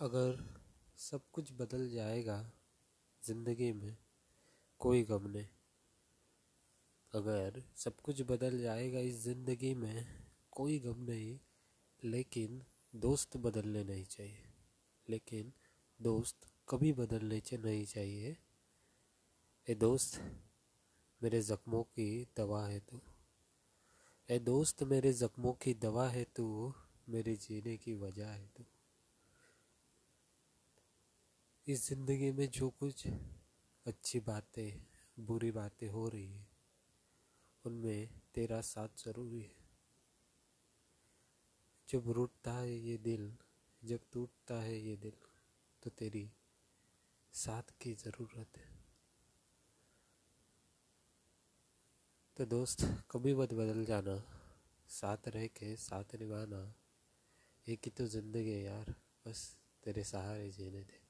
अगर सब कुछ बदल जाएगा ज़िंदगी में, कोई गम नहीं। अगर सब कुछ बदल जाएगा इस ज़िंदगी में, कोई गम नहीं, लेकिन दोस्त बदलने नहीं चाहिए। लेकिन दोस्त कभी बदलने से नहीं चाहिए। ए दोस्त, मेरे ज़ख्मों की दवा है तू। ए दोस्त, मेरे ज़ख्मों की दवा है तू। मेरे जीने की वजह है तू। इस ज़िंदगी में जो कुछ अच्छी बातें, बुरी बातें हो रही है, उनमें तेरा साथ ज़रूरी है। जब रूठता है ये दिल, जब टूटता है ये दिल तो तेरी साथ की ज़रूरत है। तो दोस्त, कभी मत बदल जाना। साथ रह के साथ निभाना। एक ही तो ज़िंदगी है यार। बस तेरे सहारे जीने दे